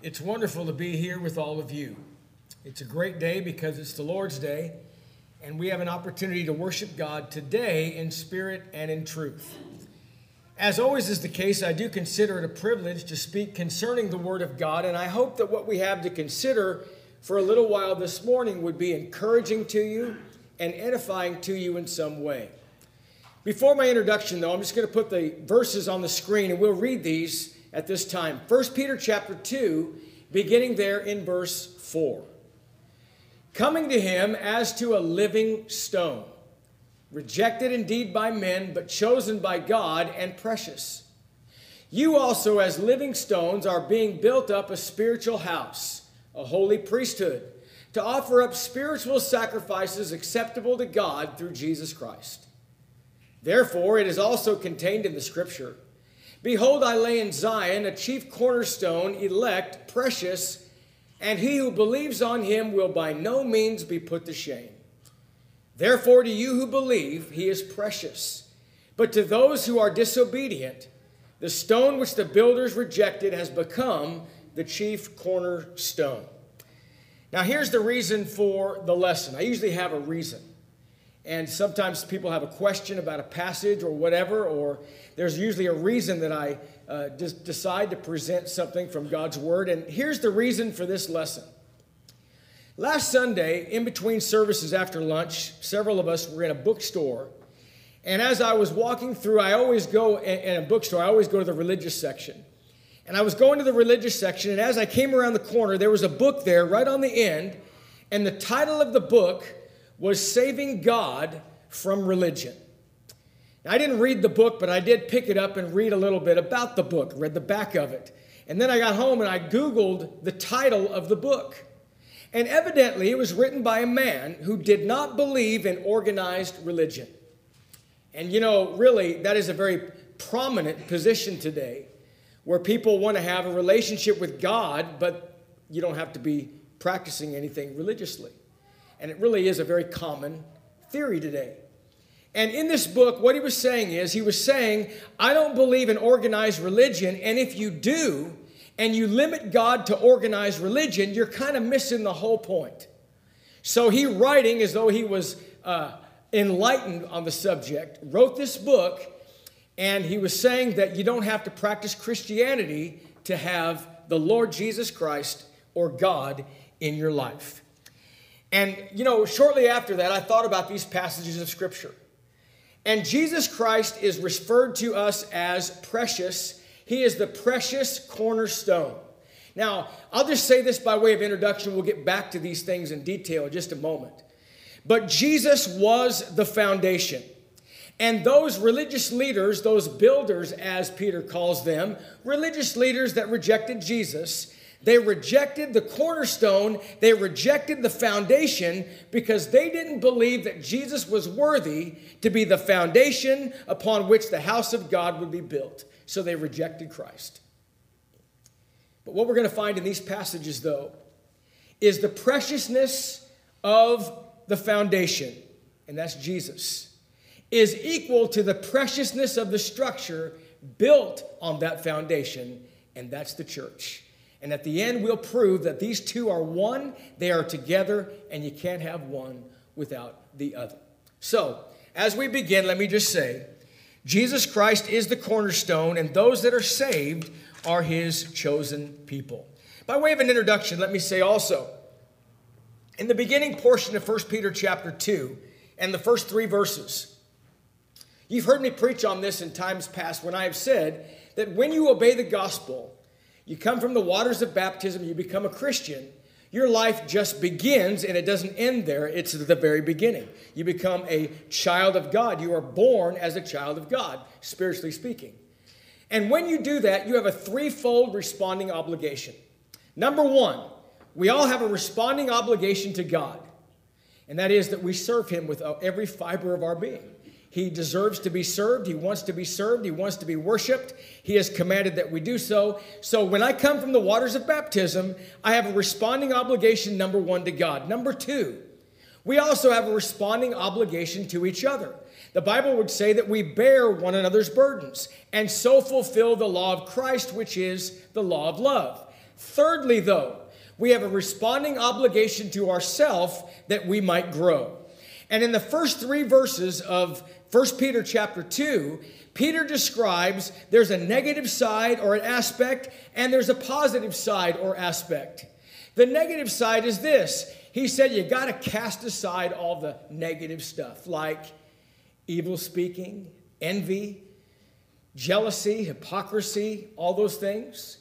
It's wonderful to be here with all of you. It's a great day because it's the Lord's Day, and we have an opportunity to worship God today in spirit and in truth. As always is the case, I do consider it a privilege to speak concerning the Word of God, and I hope that what we have to consider for a little while this morning would be encouraging to you and edifying to you in some way. Before my introduction, though, I'm just going to put the verses on the screen and we'll read these at this time. 1 Peter chapter 2, beginning there in verse 4. Coming to him as to a living stone, rejected indeed by men, but chosen by God and precious. You also, as living stones, are being built up a spiritual house, a holy priesthood, to offer up spiritual sacrifices acceptable to God through Jesus Christ. Therefore, it is also contained in the scripture Behold, I lay in Zion a chief cornerstone, elect, precious, and he who believes on him will by no means be put to shame. Therefore, to you who believe, he is precious. But to those who are disobedient, the stone which the builders rejected has become the chief cornerstone. Now, here's the reason for the lesson. I usually have a reason. And sometimes people have a question about a passage or whatever, or there's usually a reason that I uh, decide to present something from God's Word. And here's the reason for this lesson. Last Sunday, in between services after lunch, several of us were in a bookstore. And as I was walking through, I always go in a bookstore, I always go to the religious section. And I was going to the religious section, and as I came around the corner, there was a book there right on the end. And the title of the book was Saving God from Religion. Now, I didn't read the book, but I did pick it up and read a little bit about the book, read the back of it. And then I got home and I Googled the title of the book. And evidently, it was written by a man who did not believe in organized religion. And you know, really, that is a very prominent position today where people want to have a relationship with God, but you don't have to be practicing anything religiously. And it really is a very common theory today. And in this book, what he was saying is, he was saying, I don't believe in organized religion, and if you do, and you limit God to organized religion, you're kind of missing the whole point. So he, writing as though he was uh, enlightened on the subject, wrote this book, and he was saying that you don't have to practice Christianity to have the Lord Jesus Christ or God in your life. And, you know, shortly after that, I thought about these passages of Scripture. And Jesus Christ is referred to us as precious. He is the precious cornerstone. Now, I'll just say this by way of introduction. We'll get back to these things in detail in just a moment. But Jesus was the foundation. And those religious leaders, those builders, as Peter calls them, religious leaders that rejected Jesus, they rejected the cornerstone, they rejected the foundation because they didn't believe that Jesus was worthy to be the foundation upon which the house of God would be built. So they rejected Christ. But what we're going to find in these passages, though, is the preciousness of the foundation, and that's Jesus, is equal to the preciousness of the structure built on that foundation, and that's the church. And at the end, we'll prove that these two are one, they are together, and you can't have one without the other. So, as we begin, let me just say Jesus Christ is the cornerstone, and those that are saved are his chosen people. By way of an introduction, let me say also in the beginning portion of 1 Peter chapter 2 and the first three verses, you've heard me preach on this in times past when I have said that when you obey the gospel, you come from the waters of baptism, you become a Christian, your life just begins and it doesn't end there. It's the very beginning. You become a child of God. You are born as a child of God, spiritually speaking. And when you do that, you have a threefold responding obligation. Number one, we all have a responding obligation to God, and that is that we serve Him with every fiber of our being. He deserves to be served. He wants to be served. He wants to be worshiped. He has commanded that we do so. So when I come from the waters of baptism, I have a responding obligation, number one, to God. Number two, we also have a responding obligation to each other. The Bible would say that we bear one another's burdens and so fulfill the law of Christ, which is the law of love. Thirdly, though, we have a responding obligation to ourself that we might grow. And in the first three verses of 1 Peter chapter 2, Peter describes there's a negative side or an aspect, and there's a positive side or aspect. The negative side is this He said you got to cast aside all the negative stuff like evil speaking, envy, jealousy, hypocrisy, all those things.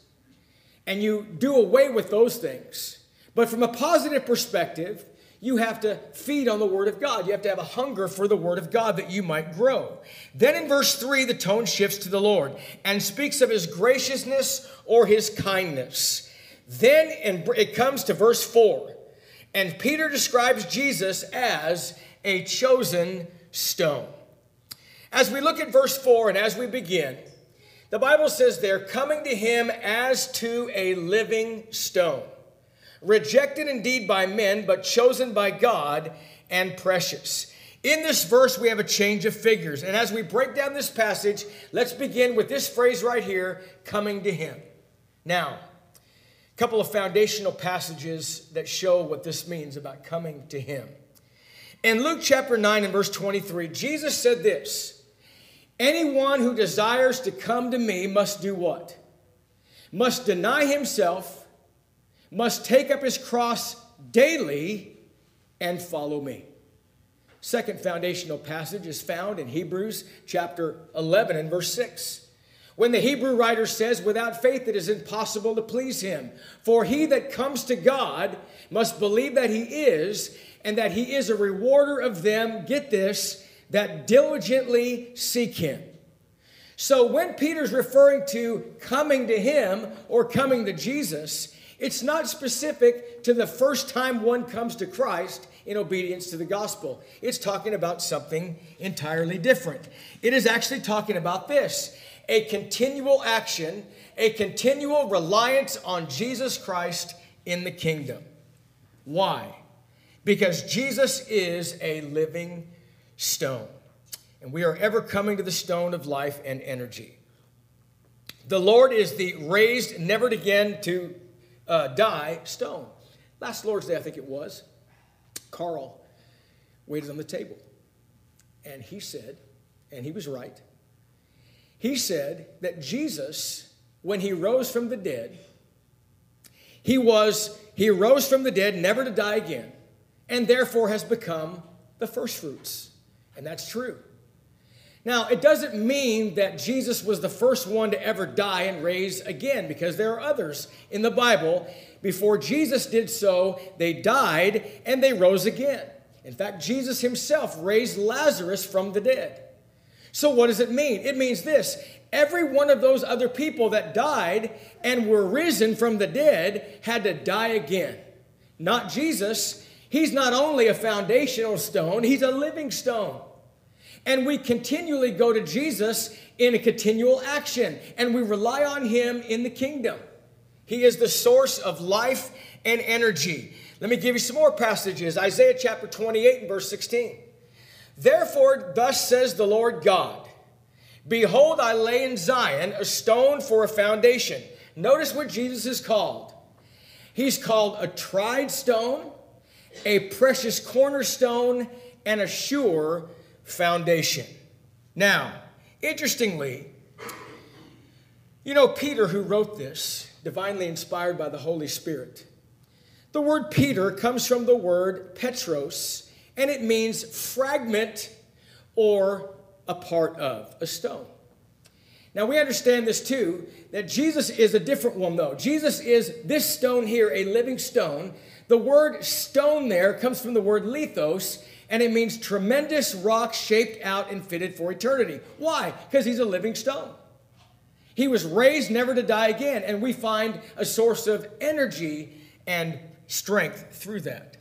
And you do away with those things. But from a positive perspective, you have to feed on the Word of God. You have to have a hunger for the Word of God that you might grow. Then in verse 3, the tone shifts to the Lord and speaks of His graciousness or His kindness. Then it comes to verse 4, and Peter describes Jesus as a chosen stone. As we look at verse 4 and as we begin, the Bible says they're coming to Him as to a living stone rejected indeed by men, but chosen by God and precious. In this verse, we have a change of figures. And as we break down this passage, let's begin with this phrase right here coming to Him. Now, a couple of foundational passages that show what this means about coming to Him. In Luke chapter 9 and verse 23, Jesus said this Anyone who desires to come to me must do what? Must deny himself must take up his cross daily and follow me. Second foundational passage is found in Hebrews chapter 11 and verse 6. When the Hebrew writer says, Without faith it is impossible to please him. For he that comes to God must believe that he is, and that he is a rewarder of them, get this, that diligently seek him. So when Peter's referring to coming to him or coming to Jesus, it's not specific to the first time one comes to Christ in obedience to the gospel. It's talking about something entirely different. It is actually talking about this a continual action, a continual reliance on Jesus Christ in the kingdom. Why? Because Jesus is a living stone, and we are ever coming to the stone of life and energy. The Lord is the raised, never again to uh, die stone. Last Lord's Day, I think it was, Carl waited on the table. And he said, and he was right, he said that Jesus, when he rose from the dead, he was, he rose from the dead never to die again, and therefore has become the first fruits. And that's true. Now, it doesn't mean that Jesus was the first one to ever die and raise again, because there are others in the Bible. Before Jesus did so, they died and they rose again. In fact, Jesus himself raised Lazarus from the dead. So, what does it mean? It means this every one of those other people that died and were risen from the dead had to die again. Not Jesus. He's not only a foundational stone, he's a living stone. And we continually go to Jesus in a continual action, and we rely on Him in the kingdom. He is the source of life and energy. Let me give you some more passages Isaiah chapter 28 and verse 16. Therefore, thus says the Lord God Behold, I lay in Zion a stone for a foundation. Notice what Jesus is called. He's called a tried stone, a precious cornerstone, and a sure foundation. Now, interestingly, you know, Peter, who wrote this, divinely inspired by the Holy Spirit, the word Peter comes from the word Petros, and it means fragment or a part of, a stone. Now we understand this too, that Jesus is a different one though. Jesus is this stone here, a living stone. The word stone there comes from the word lithos, and it means tremendous rock shaped out and fitted for eternity. Why? Because he's a living stone. He was raised never to die again, and we find a source of energy and strength through that.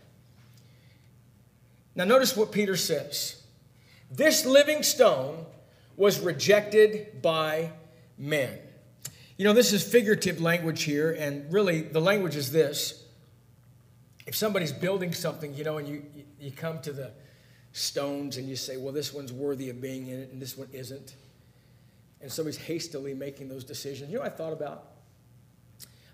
Now, notice what Peter says this living stone was rejected by men. You know, this is figurative language here, and really the language is this. If somebody's building something, you know, and you, you come to the stones and you say, well, this one's worthy of being in it and this one isn't. And somebody's hastily making those decisions. You know I thought about?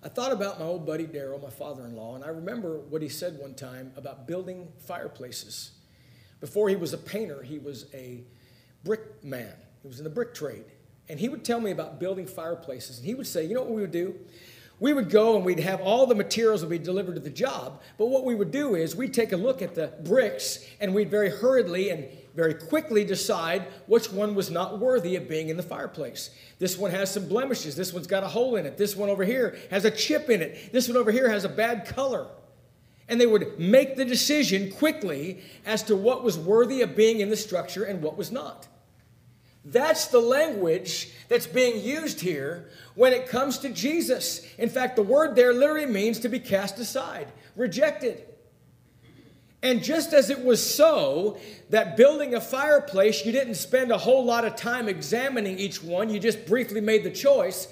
I thought about my old buddy Daryl, my father in law, and I remember what he said one time about building fireplaces. Before he was a painter, he was a brick man, he was in the brick trade. And he would tell me about building fireplaces. And he would say, You know what we would do? We would go and we'd have all the materials that we delivered to the job. But what we would do is we'd take a look at the bricks and we'd very hurriedly and very quickly decide which one was not worthy of being in the fireplace. This one has some blemishes. This one's got a hole in it. This one over here has a chip in it. This one over here has a bad color. And they would make the decision quickly as to what was worthy of being in the structure and what was not. That's the language that's being used here when it comes to Jesus. In fact, the word there literally means to be cast aside, rejected. And just as it was so that building a fireplace, you didn't spend a whole lot of time examining each one, you just briefly made the choice.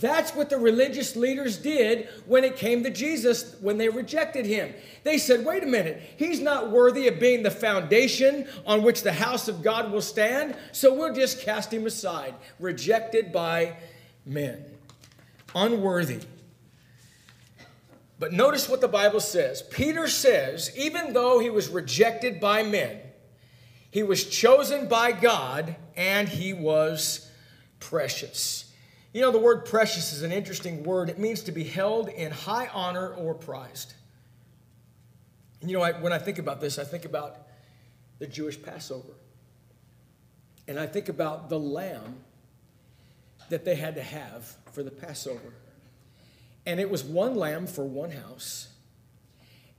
That's what the religious leaders did when it came to Jesus when they rejected him. They said, wait a minute, he's not worthy of being the foundation on which the house of God will stand, so we'll just cast him aside, rejected by men. Unworthy. But notice what the Bible says. Peter says, even though he was rejected by men, he was chosen by God and he was precious. You know, the word precious is an interesting word. It means to be held in high honor or prized. And you know, I, when I think about this, I think about the Jewish Passover. And I think about the lamb that they had to have for the Passover. And it was one lamb for one house.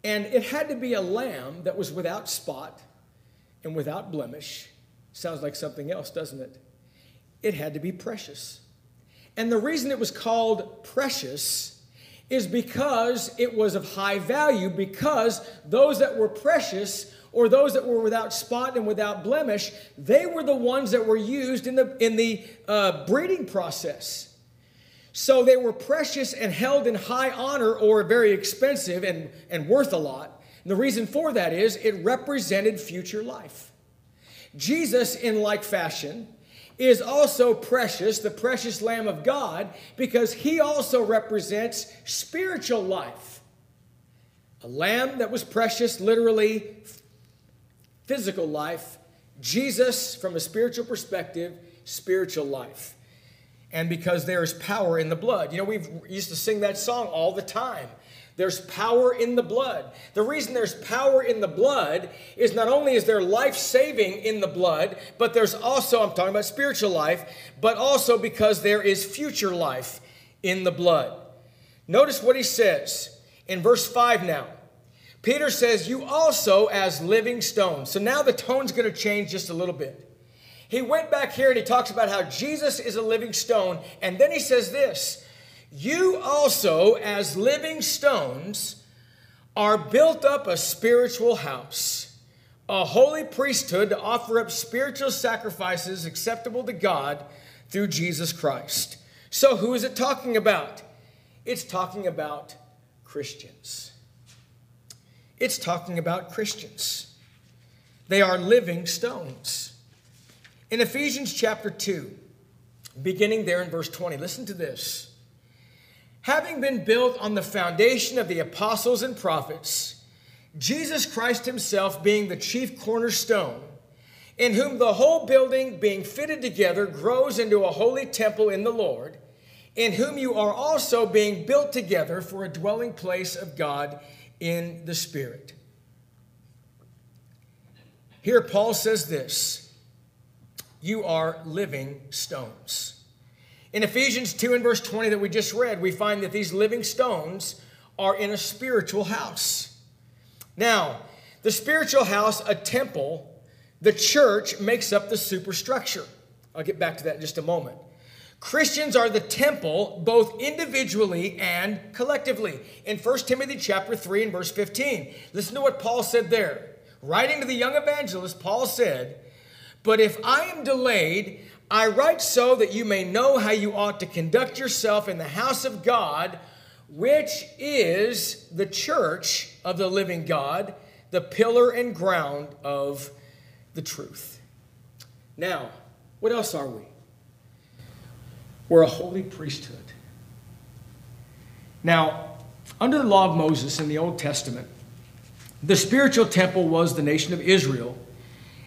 And it had to be a lamb that was without spot and without blemish. Sounds like something else, doesn't it? It had to be precious. And the reason it was called precious is because it was of high value, because those that were precious or those that were without spot and without blemish, they were the ones that were used in the, in the uh, breeding process. So they were precious and held in high honor or very expensive and, and worth a lot. And the reason for that is it represented future life. Jesus, in like fashion, is also precious, the precious Lamb of God, because he also represents spiritual life. A lamb that was precious, literally physical life. Jesus, from a spiritual perspective, spiritual life and because there is power in the blood. You know, we used to sing that song all the time. There's power in the blood. The reason there's power in the blood is not only is there life saving in the blood, but there's also, I'm talking about spiritual life, but also because there is future life in the blood. Notice what he says in verse 5 now. Peter says, You also as living stones. So now the tone's going to change just a little bit. He went back here and he talks about how Jesus is a living stone. And then he says this You also, as living stones, are built up a spiritual house, a holy priesthood to offer up spiritual sacrifices acceptable to God through Jesus Christ. So, who is it talking about? It's talking about Christians. It's talking about Christians. They are living stones. In Ephesians chapter 2, beginning there in verse 20, listen to this. Having been built on the foundation of the apostles and prophets, Jesus Christ himself being the chief cornerstone, in whom the whole building being fitted together grows into a holy temple in the Lord, in whom you are also being built together for a dwelling place of God in the Spirit. Here, Paul says this you are living stones. In Ephesians 2 and verse 20 that we just read, we find that these living stones are in a spiritual house. Now, the spiritual house, a temple, the church makes up the superstructure. I'll get back to that in just a moment. Christians are the temple both individually and collectively. In 1 Timothy chapter 3 and verse 15, listen to what Paul said there. Writing to the young evangelist, Paul said, but if I am delayed, I write so that you may know how you ought to conduct yourself in the house of God, which is the church of the living God, the pillar and ground of the truth. Now, what else are we? We're a holy priesthood. Now, under the law of Moses in the Old Testament, the spiritual temple was the nation of Israel,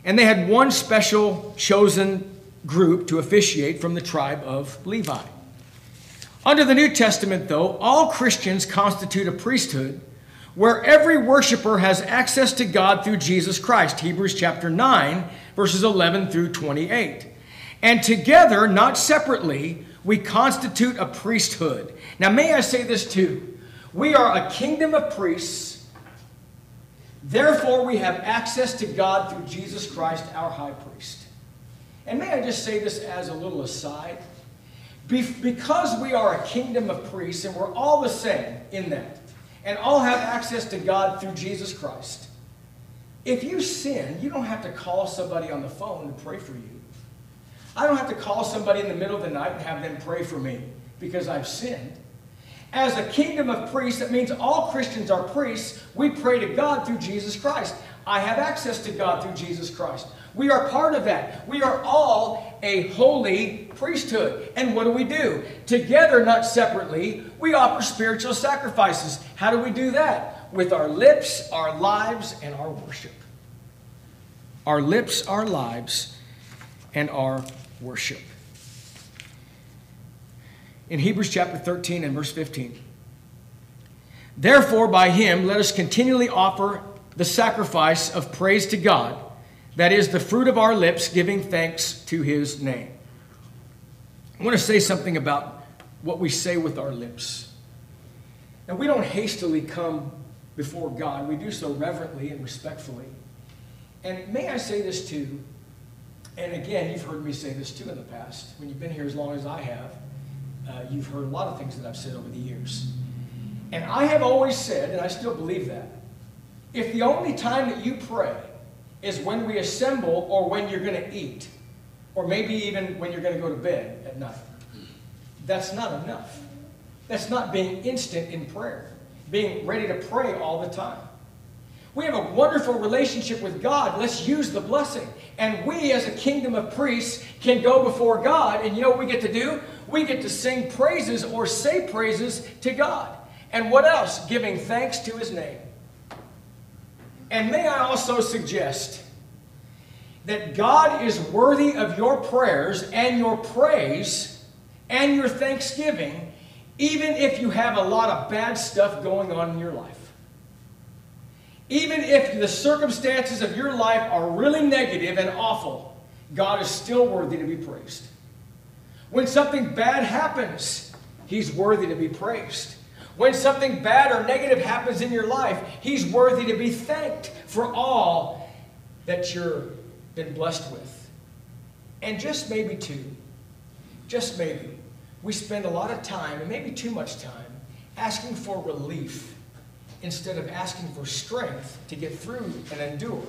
and they had one special chosen group to officiate from the tribe of Levi. Under the New Testament, though, all Christians constitute a priesthood where every worshiper has access to God through Jesus Christ. Hebrews chapter 9, verses 11 through 28. And together, not separately, we constitute a priesthood. Now, may I say this too? We are a kingdom of priests. Therefore, we have access to God through Jesus Christ, our high priest. And may I just say this as a little aside? Because we are a kingdom of priests and we're all the same in that, and all have access to God through Jesus Christ, if you sin, you don't have to call somebody on the phone to pray for you. I don't have to call somebody in the middle of the night and have them pray for me because I've sinned. As a kingdom of priests, that means all Christians are priests. We pray to God through Jesus Christ. I have access to God through Jesus Christ. We are part of that. We are all a holy priesthood. And what do we do? Together, not separately, we offer spiritual sacrifices. How do we do that? With our lips, our lives, and our worship. Our lips, our lives, and our worship. In Hebrews chapter 13 and verse 15. Therefore, by him, let us continually offer the sacrifice of praise to God, that is the fruit of our lips, giving thanks to his name. I want to say something about what we say with our lips. Now, we don't hastily come before God, we do so reverently and respectfully. And may I say this too? And again, you've heard me say this too in the past. When you've been here as long as I have, uh, you've heard a lot of things that I've said over the years. And I have always said, and I still believe that, if the only time that you pray is when we assemble or when you're going to eat, or maybe even when you're going to go to bed at night, that's not enough. That's not being instant in prayer, being ready to pray all the time. We have a wonderful relationship with God. Let's use the blessing. And we, as a kingdom of priests, can go before God. And you know what we get to do? We get to sing praises or say praises to God. And what else? Giving thanks to his name. And may I also suggest that God is worthy of your prayers and your praise and your thanksgiving, even if you have a lot of bad stuff going on in your life. Even if the circumstances of your life are really negative and awful, God is still worthy to be praised. When something bad happens, He's worthy to be praised. When something bad or negative happens in your life, He's worthy to be thanked for all that you've been blessed with. And just maybe, too, just maybe, we spend a lot of time, and maybe too much time, asking for relief instead of asking for strength to get through and endure.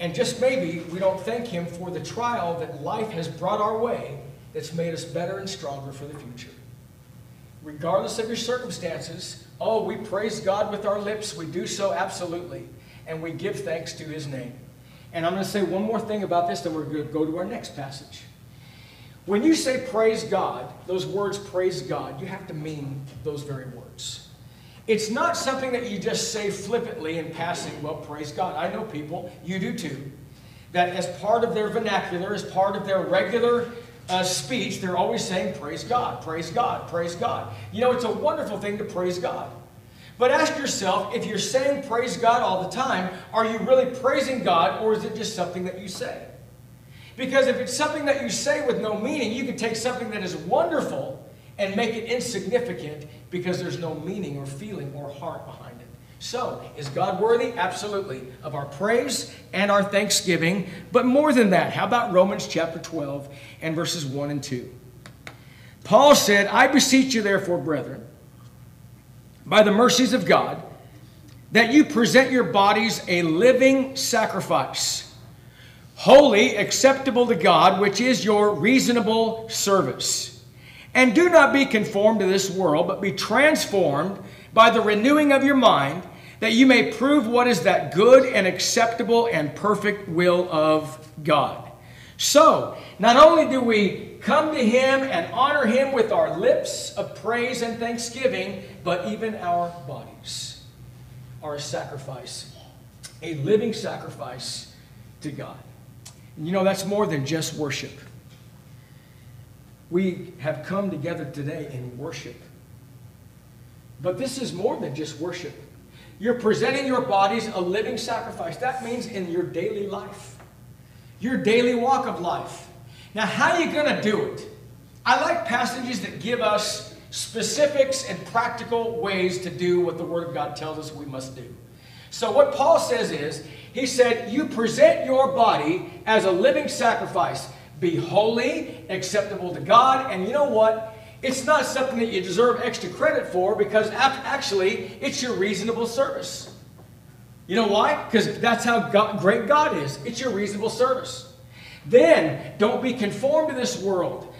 And just maybe we don't thank Him for the trial that life has brought our way that's made us better and stronger for the future. Regardless of your circumstances, oh, we praise God with our lips. We do so absolutely. And we give thanks to His name. And I'm going to say one more thing about this, then we're going to go to our next passage. When you say praise God, those words praise God, you have to mean those very words. It's not something that you just say flippantly in passing, well, praise God. I know people, you do too, that as part of their vernacular, as part of their regular uh, speech, they're always saying, praise God, praise God, praise God. You know, it's a wonderful thing to praise God. But ask yourself, if you're saying praise God all the time, are you really praising God or is it just something that you say? Because if it's something that you say with no meaning, you can take something that is wonderful and make it insignificant because there's no meaning or feeling or heart behind it. So, is God worthy? Absolutely. Of our praise and our thanksgiving. But more than that, how about Romans chapter 12 and verses 1 and 2? Paul said, I beseech you, therefore, brethren, by the mercies of God, that you present your bodies a living sacrifice, holy, acceptable to God, which is your reasonable service. And do not be conformed to this world, but be transformed by the renewing of your mind, that you may prove what is that good and acceptable and perfect will of God. So, not only do we come to Him and honor Him with our lips of praise and thanksgiving, but even our bodies are a sacrifice, a living sacrifice to God. And you know, that's more than just worship. We have come together today in worship. But this is more than just worship. You're presenting your bodies a living sacrifice. That means in your daily life, your daily walk of life. Now, how are you going to do it? I like passages that give us specifics and practical ways to do what the Word of God tells us we must do. So, what Paul says is, he said, You present your body as a living sacrifice, be holy, acceptable to God, and you know what? It's not something that you deserve extra credit for because actually it's your reasonable service. You know why? Because that's how God, great God is. It's your reasonable service. Then don't be conformed to this world.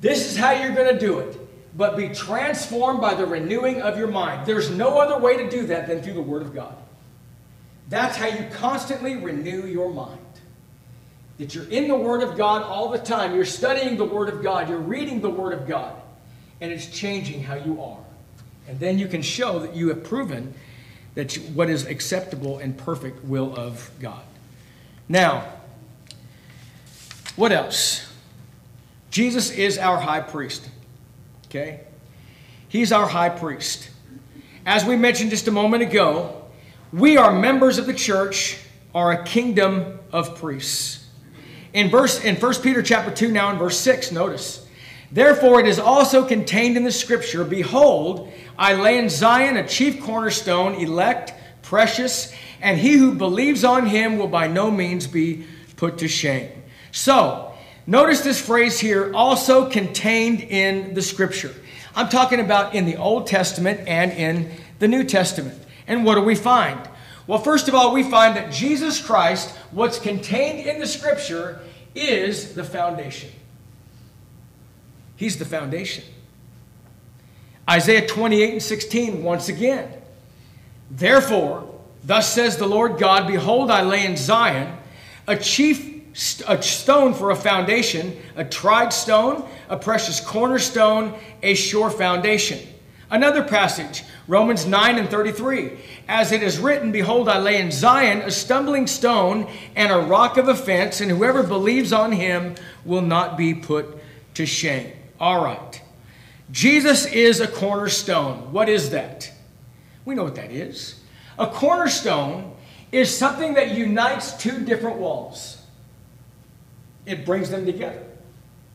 This is how you're going to do it. But be transformed by the renewing of your mind. There's no other way to do that than through the Word of God. That's how you constantly renew your mind. That you're in the Word of God all the time. You're studying the Word of God. You're reading the Word of God. And it's changing how you are. And then you can show that you have proven that you, what is acceptable and perfect will of God. Now, what else? Jesus is our high priest. Okay? He's our high priest. As we mentioned just a moment ago, we are members of the church, are a kingdom of priests. In verse in 1 Peter chapter 2 now in verse 6 notice Therefore it is also contained in the scripture behold I lay in Zion a chief cornerstone elect precious and he who believes on him will by no means be put to shame. So, notice this phrase here also contained in the scripture. I'm talking about in the Old Testament and in the New Testament. And what do we find? Well, first of all, we find that Jesus Christ, what's contained in the scripture, is the foundation. He's the foundation. Isaiah 28 and 16, once again. Therefore, thus says the Lord God, Behold, I lay in Zion a chief a stone for a foundation, a tried stone, a precious cornerstone, a sure foundation. Another passage, Romans 9 and 33. As it is written, Behold, I lay in Zion a stumbling stone and a rock of offense, and whoever believes on him will not be put to shame. All right. Jesus is a cornerstone. What is that? We know what that is. A cornerstone is something that unites two different walls. It brings them together.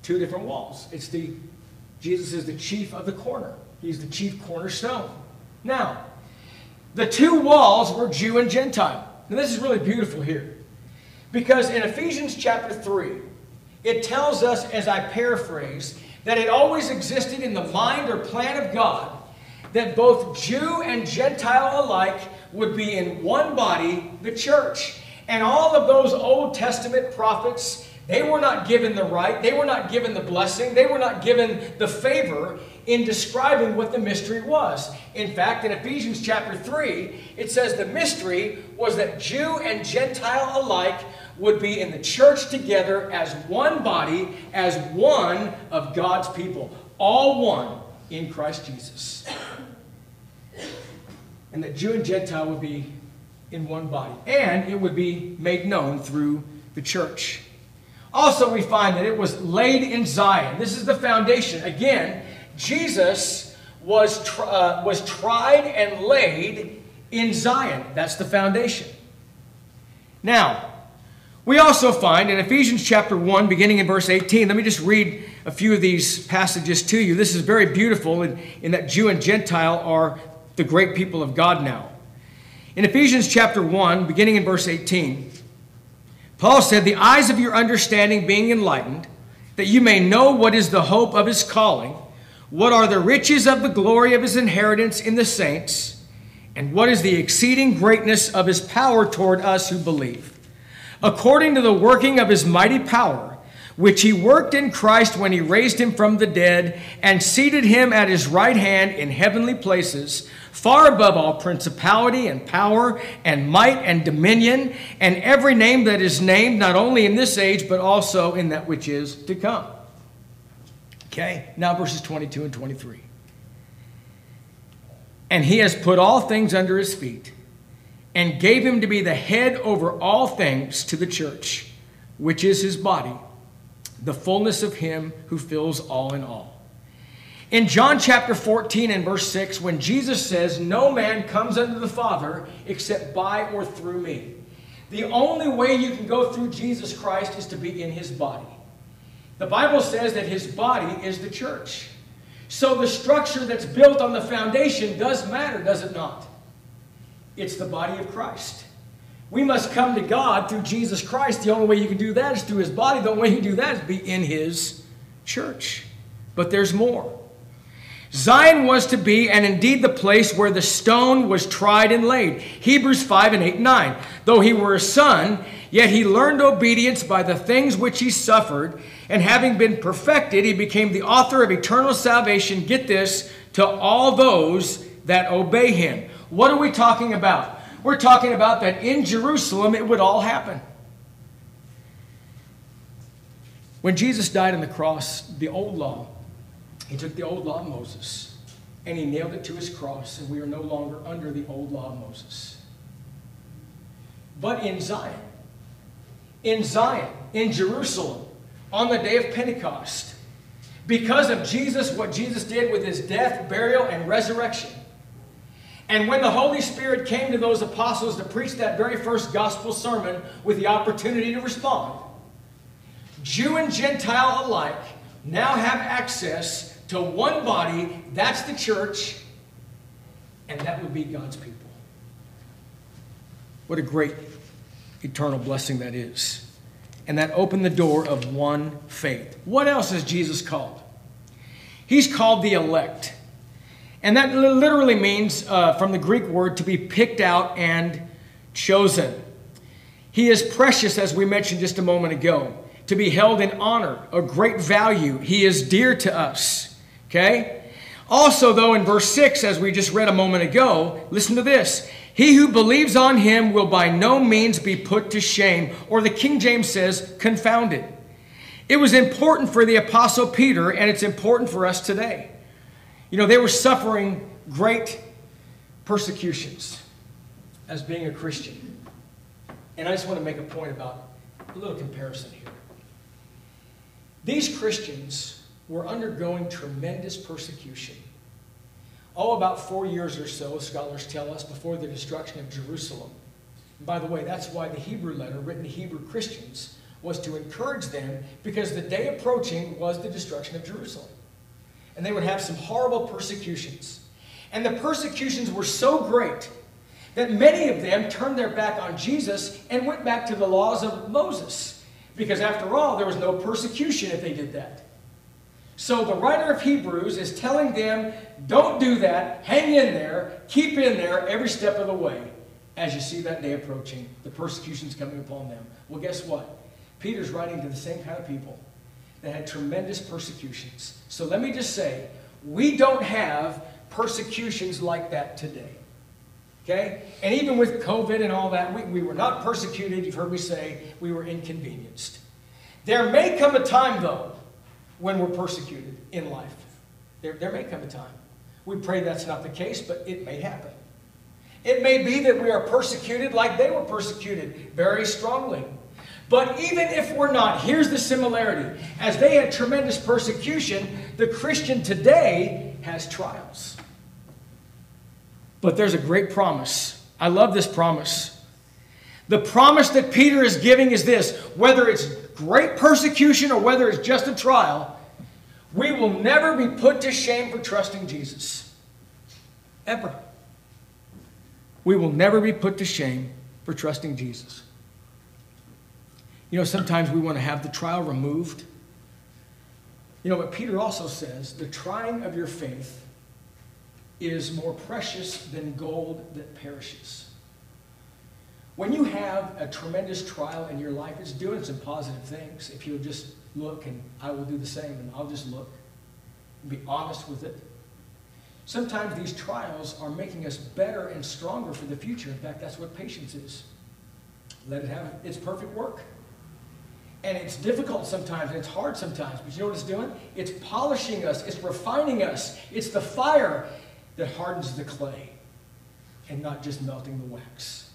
Two different walls. It's the Jesus is the chief of the corner. He's the chief cornerstone. Now, the two walls were Jew and Gentile. Now, this is really beautiful here. Because in Ephesians chapter 3, it tells us, as I paraphrase, that it always existed in the mind or plan of God that both Jew and Gentile alike would be in one body, the church. And all of those Old Testament prophets they were not given the right, they were not given the blessing, they were not given the favor in describing what the mystery was. In fact, in Ephesians chapter 3, it says the mystery was that Jew and Gentile alike would be in the church together as one body, as one of God's people, all one in Christ Jesus. And that Jew and Gentile would be in one body. And it would be made known through the church. Also, we find that it was laid in Zion. This is the foundation. Again, Jesus was, uh, was tried and laid in Zion. That's the foundation. Now, we also find in Ephesians chapter 1, beginning in verse 18, let me just read a few of these passages to you. This is very beautiful in, in that Jew and Gentile are the great people of God now. In Ephesians chapter 1, beginning in verse 18, Paul said, The eyes of your understanding being enlightened, that you may know what is the hope of his calling, what are the riches of the glory of his inheritance in the saints, and what is the exceeding greatness of his power toward us who believe, according to the working of his mighty power, which he worked in Christ when he raised him from the dead and seated him at his right hand in heavenly places far above all principality and power and might and dominion and every name that is named, not only in this age, but also in that which is to come. Okay, now verses 22 and 23. And he has put all things under his feet and gave him to be the head over all things to the church, which is his body, the fullness of him who fills all in all. In John chapter 14 and verse 6, when Jesus says, No man comes unto the Father except by or through me. The only way you can go through Jesus Christ is to be in his body. The Bible says that his body is the church. So the structure that's built on the foundation does matter, does it not? It's the body of Christ. We must come to God through Jesus Christ. The only way you can do that is through his body. The only way you can do that is be in his church. But there's more. Zion was to be, and indeed the place where the stone was tried and laid. Hebrews 5 and 8 and 9. Though he were a son, yet he learned obedience by the things which he suffered, and having been perfected, he became the author of eternal salvation. Get this, to all those that obey him. What are we talking about? We're talking about that in Jerusalem it would all happen. When Jesus died on the cross, the old law, he took the old law of Moses and he nailed it to his cross, and we are no longer under the old law of Moses. But in Zion, in Zion, in Jerusalem, on the day of Pentecost, because of Jesus, what Jesus did with his death, burial, and resurrection, and when the Holy Spirit came to those apostles to preach that very first gospel sermon with the opportunity to respond, Jew and Gentile alike now have access to one body, that's the church, and that would be God's people. What a great eternal blessing that is. And that opened the door of one faith. What else is Jesus called? He's called the elect. And that literally means, uh, from the Greek word, to be picked out and chosen. He is precious, as we mentioned just a moment ago, to be held in honor, a great value. He is dear to us. Okay? Also, though, in verse 6, as we just read a moment ago, listen to this. He who believes on him will by no means be put to shame, or the King James says, confounded. It was important for the Apostle Peter, and it's important for us today. You know, they were suffering great persecutions as being a Christian. And I just want to make a point about a little comparison here. These Christians were undergoing tremendous persecution. Oh, about four years or so, scholars tell us, before the destruction of Jerusalem. And by the way, that's why the Hebrew letter written to Hebrew Christians was to encourage them because the day approaching was the destruction of Jerusalem and they would have some horrible persecutions. And the persecutions were so great that many of them turned their back on Jesus and went back to the laws of Moses. Because after all, there was no persecution if they did that. So the writer of Hebrews is telling them, don't do that, hang in there, keep in there every step of the way as you see that day approaching, the persecutions coming upon them. Well, guess what? Peter's writing to the same kind of people that had tremendous persecutions. So let me just say, we don't have persecutions like that today. Okay? And even with COVID and all that, we, we were not persecuted. You've heard me say we were inconvenienced. There may come a time, though, when we're persecuted in life. There, there may come a time. We pray that's not the case, but it may happen. It may be that we are persecuted like they were persecuted very strongly. But even if we're not, here's the similarity. As they had tremendous persecution, the Christian today has trials. But there's a great promise. I love this promise. The promise that Peter is giving is this whether it's great persecution or whether it's just a trial, we will never be put to shame for trusting Jesus. Ever. We will never be put to shame for trusting Jesus. You know, sometimes we want to have the trial removed. You know, but Peter also says the trying of your faith is more precious than gold that perishes. When you have a tremendous trial in your life, it's doing some positive things. If you'll just look, and I will do the same, and I'll just look and be honest with it. Sometimes these trials are making us better and stronger for the future. In fact, that's what patience is. Let it have its perfect work. And it's difficult sometimes, and it's hard sometimes, but you know what it's doing? It's polishing us, it's refining us. It's the fire that hardens the clay and not just melting the wax.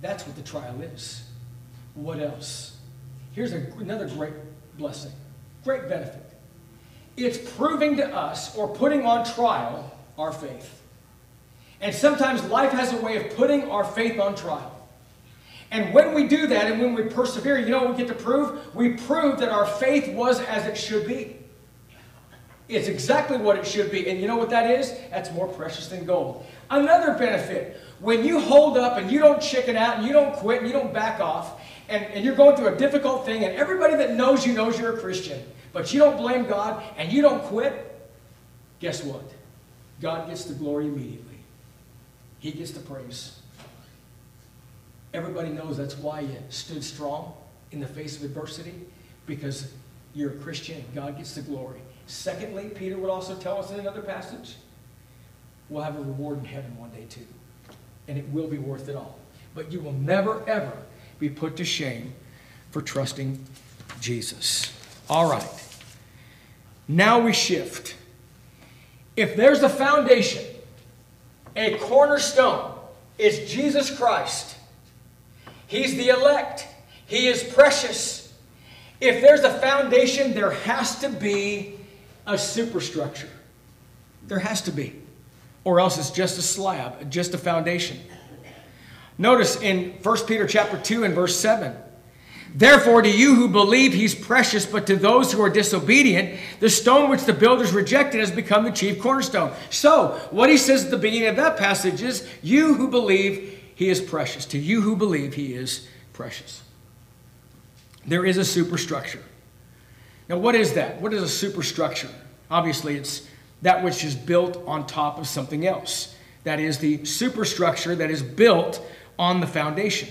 That's what the trial is. What else? Here's a, another great blessing, great benefit. It's proving to us or putting on trial our faith. And sometimes life has a way of putting our faith on trial. And when we do that and when we persevere, you know what we get to prove? We prove that our faith was as it should be. It's exactly what it should be. And you know what that is? That's more precious than gold. Another benefit when you hold up and you don't chicken out and you don't quit and you don't back off and, and you're going through a difficult thing and everybody that knows you knows you're a Christian, but you don't blame God and you don't quit, guess what? God gets the glory immediately. He gets the praise. Everybody knows that's why you stood strong in the face of adversity because you're a Christian. And God gets the glory. Secondly, Peter would also tell us in another passage, we'll have a reward in heaven one day too. And it will be worth it all. But you will never, ever be put to shame for trusting Jesus. All right. Now we shift. If there's a foundation, a cornerstone, is Jesus Christ. He's the elect. He is precious. If there's a foundation, there has to be a superstructure. There has to be. Or else it's just a slab, just a foundation. Notice in 1 Peter chapter 2 and verse 7. Therefore, to you who believe he's precious, but to those who are disobedient, the stone which the builders rejected has become the chief cornerstone. So, what he says at the beginning of that passage is, You who believe he is precious. To you who believe he is precious. There is a superstructure. Now, what is that? What is a superstructure? Obviously, it's that which is built on top of something else. That is the superstructure that is built on the foundation.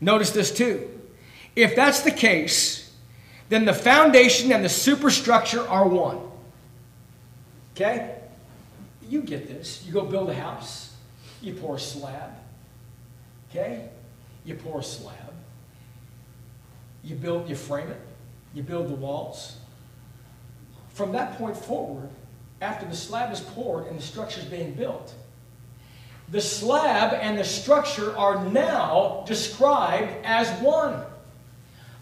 Notice this too. If that's the case, then the foundation and the superstructure are one. Okay? You get this. You go build a house, you pour a slab. Okay? You pour a slab. You build, you frame it, you build the walls. From that point forward, after the slab is poured and the structure is being built, the slab and the structure are now described as one.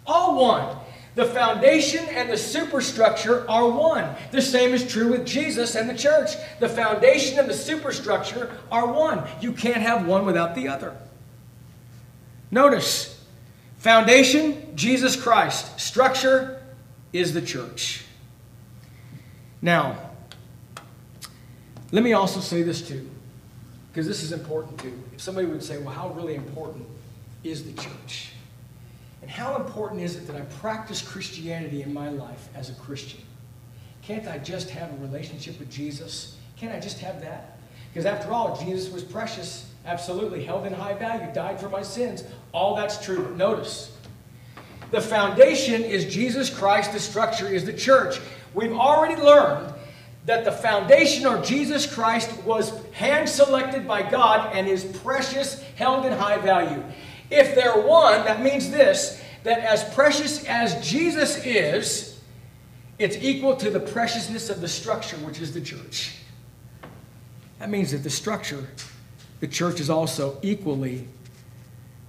All one. The foundation and the superstructure are one. The same is true with Jesus and the church. The foundation and the superstructure are one. You can't have one without the other. Notice foundation, Jesus Christ. Structure is the church. Now, let me also say this too because this is important too. If somebody would say, well, how really important is the church? And how important is it that I practice Christianity in my life as a Christian? Can't I just have a relationship with Jesus? Can't I just have that? Because after all, Jesus was precious, absolutely, held in high value, died for my sins. All that's true. But notice, the foundation is Jesus Christ, the structure is the church. We've already learned that the foundation or Jesus Christ was hand selected by God and is precious, held in high value. If they're one, that means this that as precious as Jesus is, it's equal to the preciousness of the structure, which is the church. That means that the structure, the church, is also equally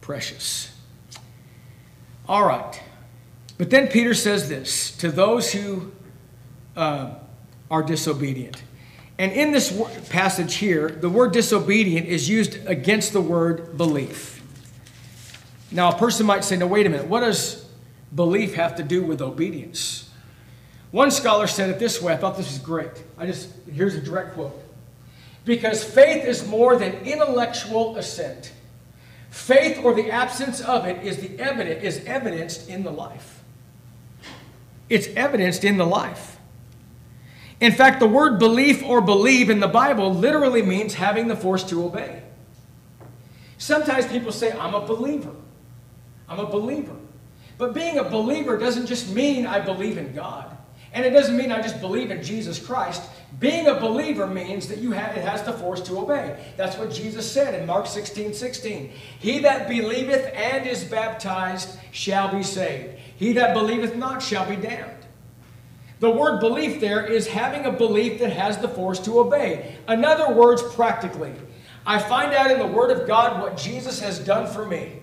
precious. All right. But then Peter says this to those who. Uh, are disobedient. And in this passage here, the word disobedient is used against the word belief. Now, a person might say, no, wait a minute, what does belief have to do with obedience? One scholar said it this way. I thought this was great. I just, here's a direct quote. Because faith is more than intellectual assent. Faith or the absence of it is the evident is evidenced in the life. It's evidenced in the life. In fact, the word belief or believe in the Bible literally means having the force to obey. Sometimes people say, I'm a believer. I'm a believer. But being a believer doesn't just mean I believe in God. And it doesn't mean I just believe in Jesus Christ. Being a believer means that you have, it has the force to obey. That's what Jesus said in Mark 16, 16. He that believeth and is baptized shall be saved. He that believeth not shall be damned. The word belief there is having a belief that has the force to obey. In other words, practically, I find out in the Word of God what Jesus has done for me.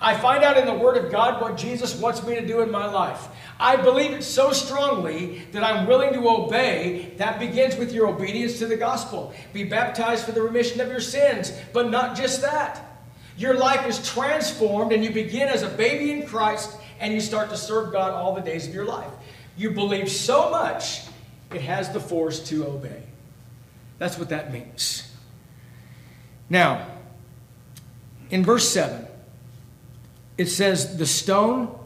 I find out in the Word of God what Jesus wants me to do in my life. I believe it so strongly that I'm willing to obey. That begins with your obedience to the gospel. Be baptized for the remission of your sins. But not just that. Your life is transformed and you begin as a baby in Christ and you start to serve God all the days of your life. You believe so much, it has the force to obey. That's what that means. Now, in verse 7, it says, The stone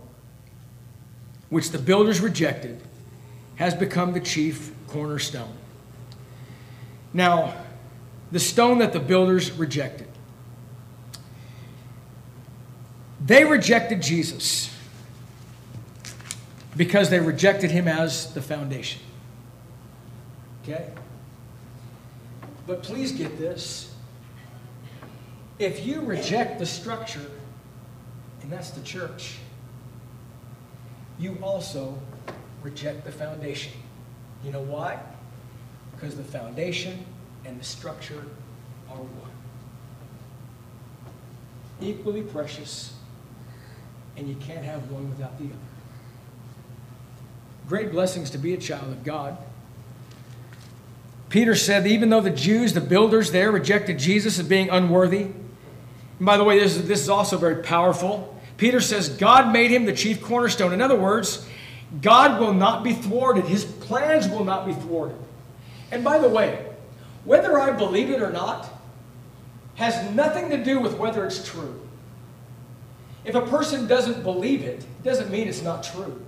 which the builders rejected has become the chief cornerstone. Now, the stone that the builders rejected. They rejected Jesus because they rejected him as the foundation. Okay? But please get this. If you reject the structure, and that's the church, you also reject the foundation. You know why? Because the foundation and the structure are one. Equally precious, and you can't have one without the other. Great blessings to be a child of God. Peter said even though the Jews, the builders there, rejected Jesus as being unworthy, and by the way, this is, this is also very powerful. Peter says God made him the chief cornerstone. In other words, God will not be thwarted, his plans will not be thwarted. And by the way, whether I believe it or not has nothing to do with whether it's true. If a person doesn't believe it, it doesn't mean it's not true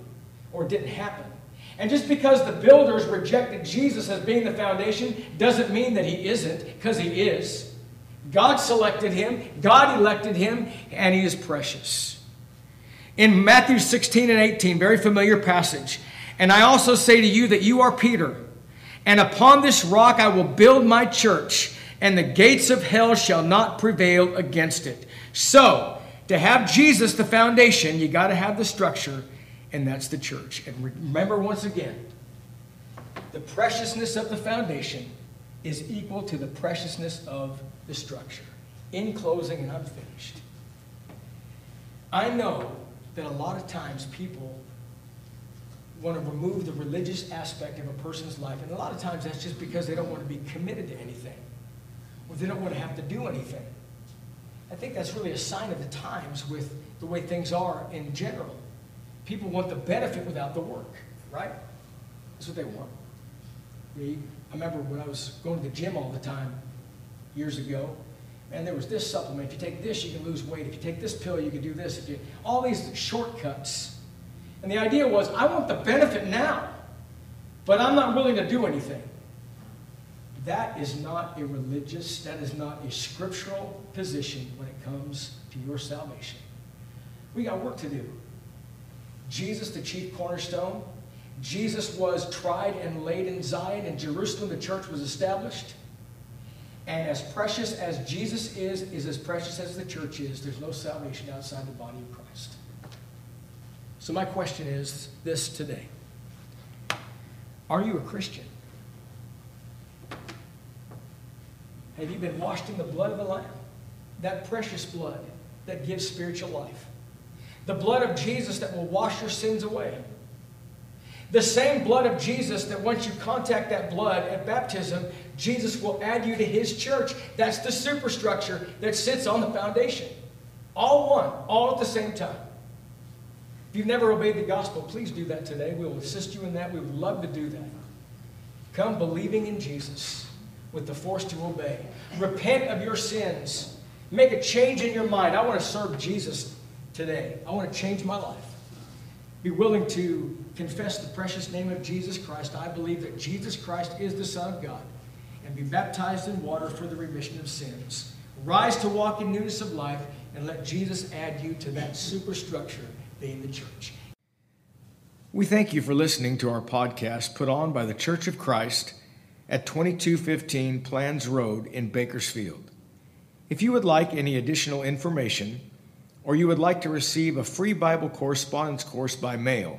or didn't happen. And just because the builders rejected Jesus as being the foundation doesn't mean that he isn't, because he is. God selected him, God elected him, and he is precious. In Matthew 16 and 18, very familiar passage. And I also say to you that you are Peter, and upon this rock I will build my church, and the gates of hell shall not prevail against it. So, to have Jesus the foundation, you got to have the structure and that's the church. And remember once again, the preciousness of the foundation is equal to the preciousness of the structure. In closing, and I'm finished. I know that a lot of times people want to remove the religious aspect of a person's life, and a lot of times that's just because they don't want to be committed to anything, or they don't want to have to do anything. I think that's really a sign of the times with the way things are in general. People want the benefit without the work, right? That's what they want. I remember when I was going to the gym all the time years ago, and there was this supplement. If you take this, you can lose weight. If you take this pill, you can do this. If you, all these shortcuts. And the idea was, I want the benefit now, but I'm not willing to do anything. That is not a religious, that is not a scriptural position when it comes to your salvation. We got work to do. Jesus, the chief cornerstone. Jesus was tried and laid in Zion. In Jerusalem, the church was established. And as precious as Jesus is, is as precious as the church is. There's no salvation outside the body of Christ. So, my question is this today Are you a Christian? Have you been washed in the blood of the Lamb? That precious blood that gives spiritual life. The blood of Jesus that will wash your sins away. The same blood of Jesus that once you contact that blood at baptism, Jesus will add you to his church. That's the superstructure that sits on the foundation. All one, all at the same time. If you've never obeyed the gospel, please do that today. We will assist you in that. We would love to do that. Come believing in Jesus with the force to obey. Repent of your sins. Make a change in your mind. I want to serve Jesus today. I want to change my life. Be willing to confess the precious name of Jesus Christ. I believe that Jesus Christ is the Son of God. And be baptized in water for the remission of sins. Rise to walk in newness of life and let Jesus add you to that superstructure being the church. We thank you for listening to our podcast put on by the Church of Christ at 2215 Planz Road in Bakersfield. If you would like any additional information, or you would like to receive a free Bible correspondence course by mail,